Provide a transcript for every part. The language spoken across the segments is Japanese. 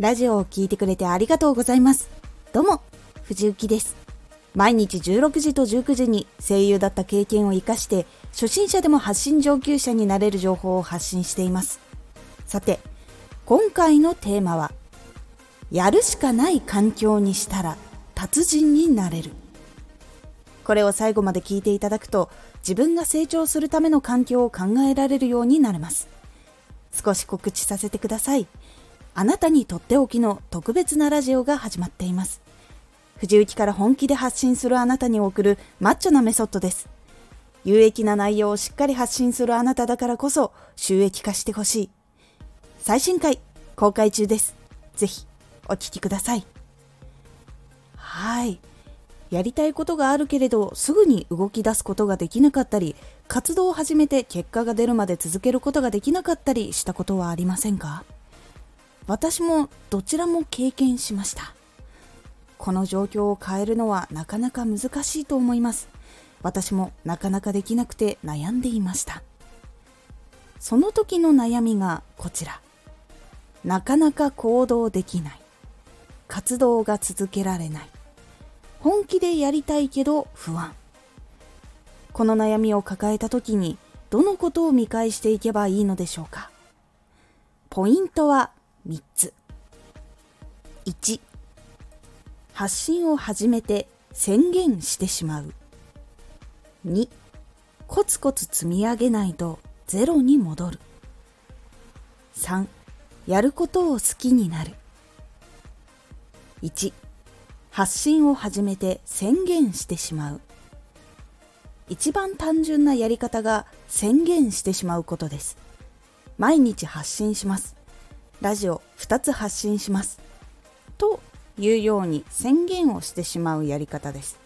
ラジオを聴いてくれてありがとうございます。どうも、藤幸です。毎日16時と19時に声優だった経験を活かして、初心者でも発信上級者になれる情報を発信しています。さて、今回のテーマは、やるしかない環境にしたら達人になれる。これを最後まで聞いていただくと、自分が成長するための環境を考えられるようになれます。少し告知させてください。あなたにとっておきの特別なラジオが始まっています。藤雪から本気で発信するあなたに送るマッチョなメソッドです。有益な内容をしっかり発信するあなただからこそ収益化してほしい。最新回公開中です。ぜひお聴きください。はい。やりたいことがあるけれどすぐに動き出すことができなかったり活動を始めて結果が出るまで続けることができなかったりしたことはありませんか？私もどちらも経験しました。この状況を変えるのはなかなか難しいと思います。私もなかなかできなくて悩んでいました。その時の悩みがこちら。なかなか行動できない。活動が続けられない。本気でやりたいけど不安。この悩みを抱えた時にどのことを見返していけばいいのでしょうか。ポイントは3つ。1発信を始めて宣言してしまう。2コツコツ積み上げないとゼロに戻る。3やることを好きになる。1発信を始めて宣言してしまう。一番単純なやり方が宣言してしまうことです。毎日発信します。ラジオ2つ発信します。というように宣言をしてしまうやり方です。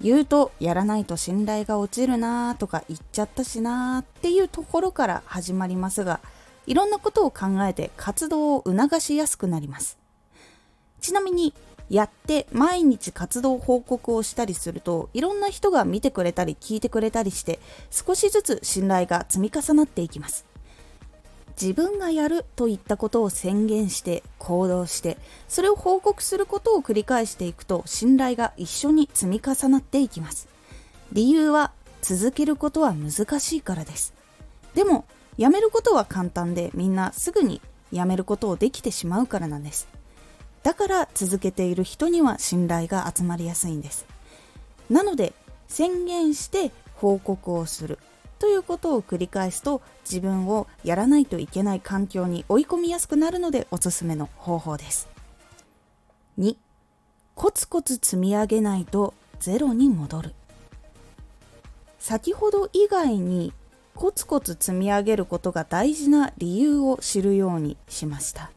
言うとやらないと信頼が落ちるなとか言っちゃったしなっていうところから始まりますがいろんなことを考えて活動を促しやすくなります。ちなみにやって毎日活動報告をしたりするといろんな人が見てくれたり聞いてくれたりして少しずつ信頼が積み重なっていきます。自分がやるといったことを宣言して行動してそれを報告することを繰り返していくと信頼が一緒に積み重なっていきます。理由は続けることは難しいからです。でもやめることは簡単でみんなすぐにやめることをできてしまうからなんです。だから続けている人には信頼が集まりやすいんです。なので宣言して報告をする。ということを繰り返すと自分をやらないといけない環境に追い込みやすくなるのでおすすめの方法です。2コツコツ積み上げないとゼロに戻る。先ほど以外にコツコツ積み上げることが大事な理由を知るようにしました。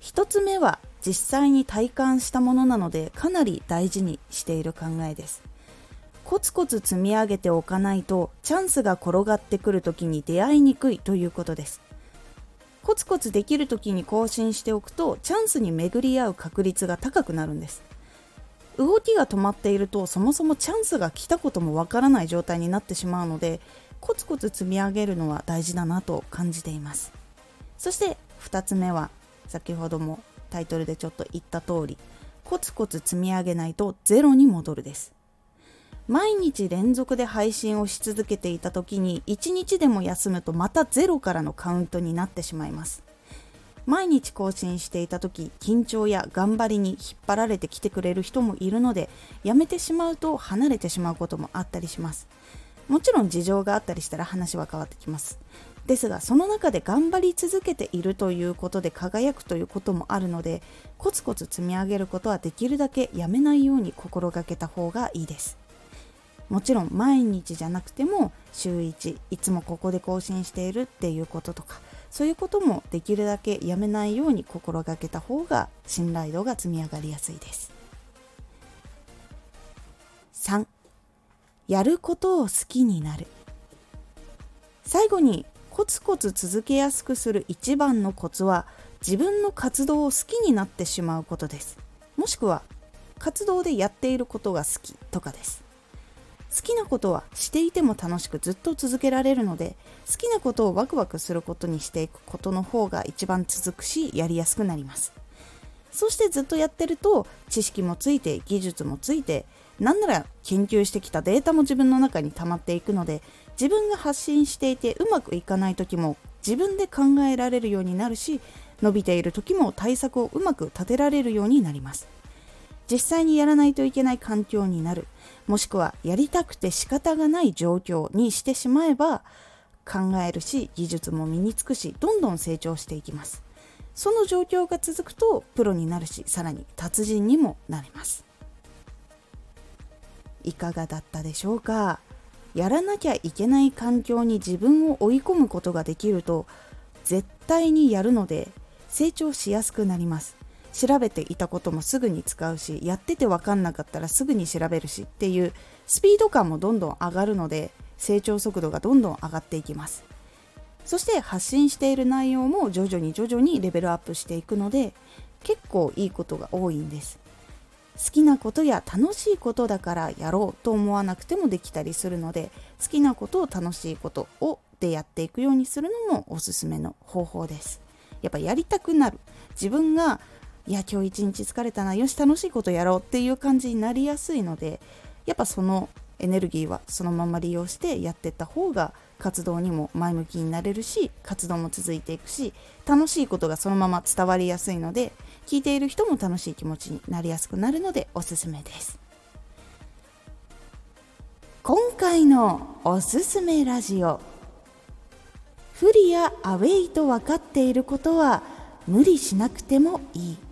1つ目は実際に体感したものなのでかなり大事にしている考えです。コツコツ積み上げておかないとチャンスが転がってくる時に出会いにくいということです。コツコツできる時に更新しておくとチャンスに巡り合う確率が高くなるんです。動きが止まっているとそもそもチャンスが来たこともわからない状態になってしまうのでコツコツ積み上げるのは大事だなと感じています。そして2つ目は先ほどもタイトルでちょっと言った通りコツコツ積み上げないとゼロに戻るです。毎日連続で配信をし続けていた時に1日でも休むとまたゼロからのカウントになってしまいます。毎日更新していた時緊張や頑張りに引っ張られてきてくれる人もいるのでやめてしまうと離れてしまうこともあったりします。もちろん事情があったりしたら話は変わってきます。ですがその中で頑張り続けているということで輝くということもあるのでコツコツ積み上げることはできるだけやめないように心がけた方がいいです。もちろん毎日じゃなくても週1いつもここで更新しているっていうこととかそういうこともできるだけやめないように心がけた方が信頼度が積み上がりやすいです。3やることを好きになる。最後にコツコツ続けやすくする一番のコツは自分の活動を好きになってしまうことです。もしくは活動でやっていることが好きとかです。好きなことはしていても楽しくずっと続けられるので好きなことをワクワクすることにしていくことの方が一番続くしやりやすくなります。そしてずっとやってると知識もついて技術もついてなんなら研究してきたデータも自分の中に溜まっていくので自分が発信していてうまくいかない時も自分で考えられるようになるし伸びている時も対策をうまく立てられるようになります。実際にやらないといけない環境になる。もしくはやりたくて仕方がない状況にしてしまえば考えるし技術も身につくしどんどん成長していきます。その状況が続くとプロになるしさらに達人にもなれます。いかがだったでしょうか？やらなきゃいけない環境に自分を追い込むことができると絶対にやるので成長しやすくなります。調べていたこともすぐに使うしやってて分かんなかったらすぐに調べるしっていうスピード感もどんどん上がるので成長速度がどんどん上がっていきます。そして発信している内容も徐々に徐々にレベルアップしていくので結構いいことが多いんです。好きなことや楽しいことだからやろうと思わなくてもできたりするので好きなことを楽しいことをでやっていくようにするのもおすすめの方法です。やっぱやりたくなる。自分がいや今日一日疲れたなよし楽しいことやろうっていう感じになりやすいのでやっぱそのエネルギーはそのまま利用してやってった方が活動にも前向きになれるし活動も続いていくし楽しいことがそのまま伝わりやすいので聞いている人も楽しい気持ちになりやすくなるのでおすすめです。今回のおすすめラジオ。不利やアウェイと分かっていることは無理しなくてもいい。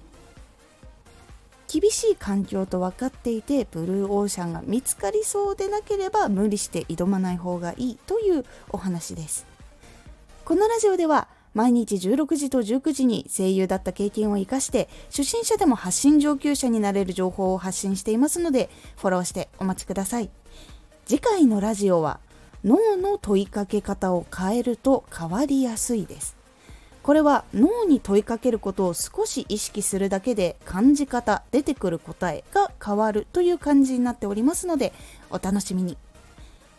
厳しい環境と分かっていてブルーオーシャンが見つかりそうでなければ無理して挑まない方がいいというお話です。このラジオでは毎日16時と19時に声優だった経験を生かして初心者でも発信上級者になれる情報を発信していますのでフォローしてお待ちください。次回のラジオは脳の問いかけ方を変えると変わりやすいです。これは脳に問いかけることを少し意識するだけで感じ方出てくる答えが変わるという感じになっておりますのでお楽しみに。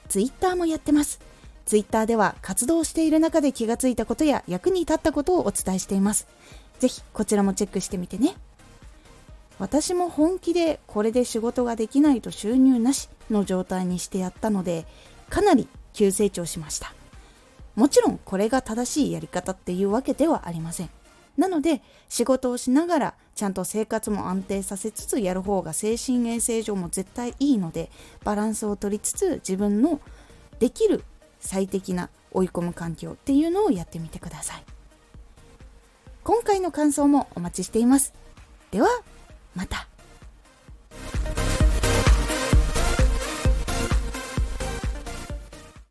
Twitter もやってます。Twitter では活動している中で気がついたことや役に立ったことをお伝えしています。ぜひこちらもチェックしてみてね。私も本気でこれで仕事ができないと収入なしの状態にしてやったのでかなり急成長しました。もちろんこれが正しいやり方っていうわけではありません。なので仕事をしながらちゃんと生活も安定させつつやる方が精神衛生上も絶対いいのでバランスを取りつつ自分のできる最適な追い込む環境っていうのをやってみてください。今回の感想もお待ちしています。ではまた。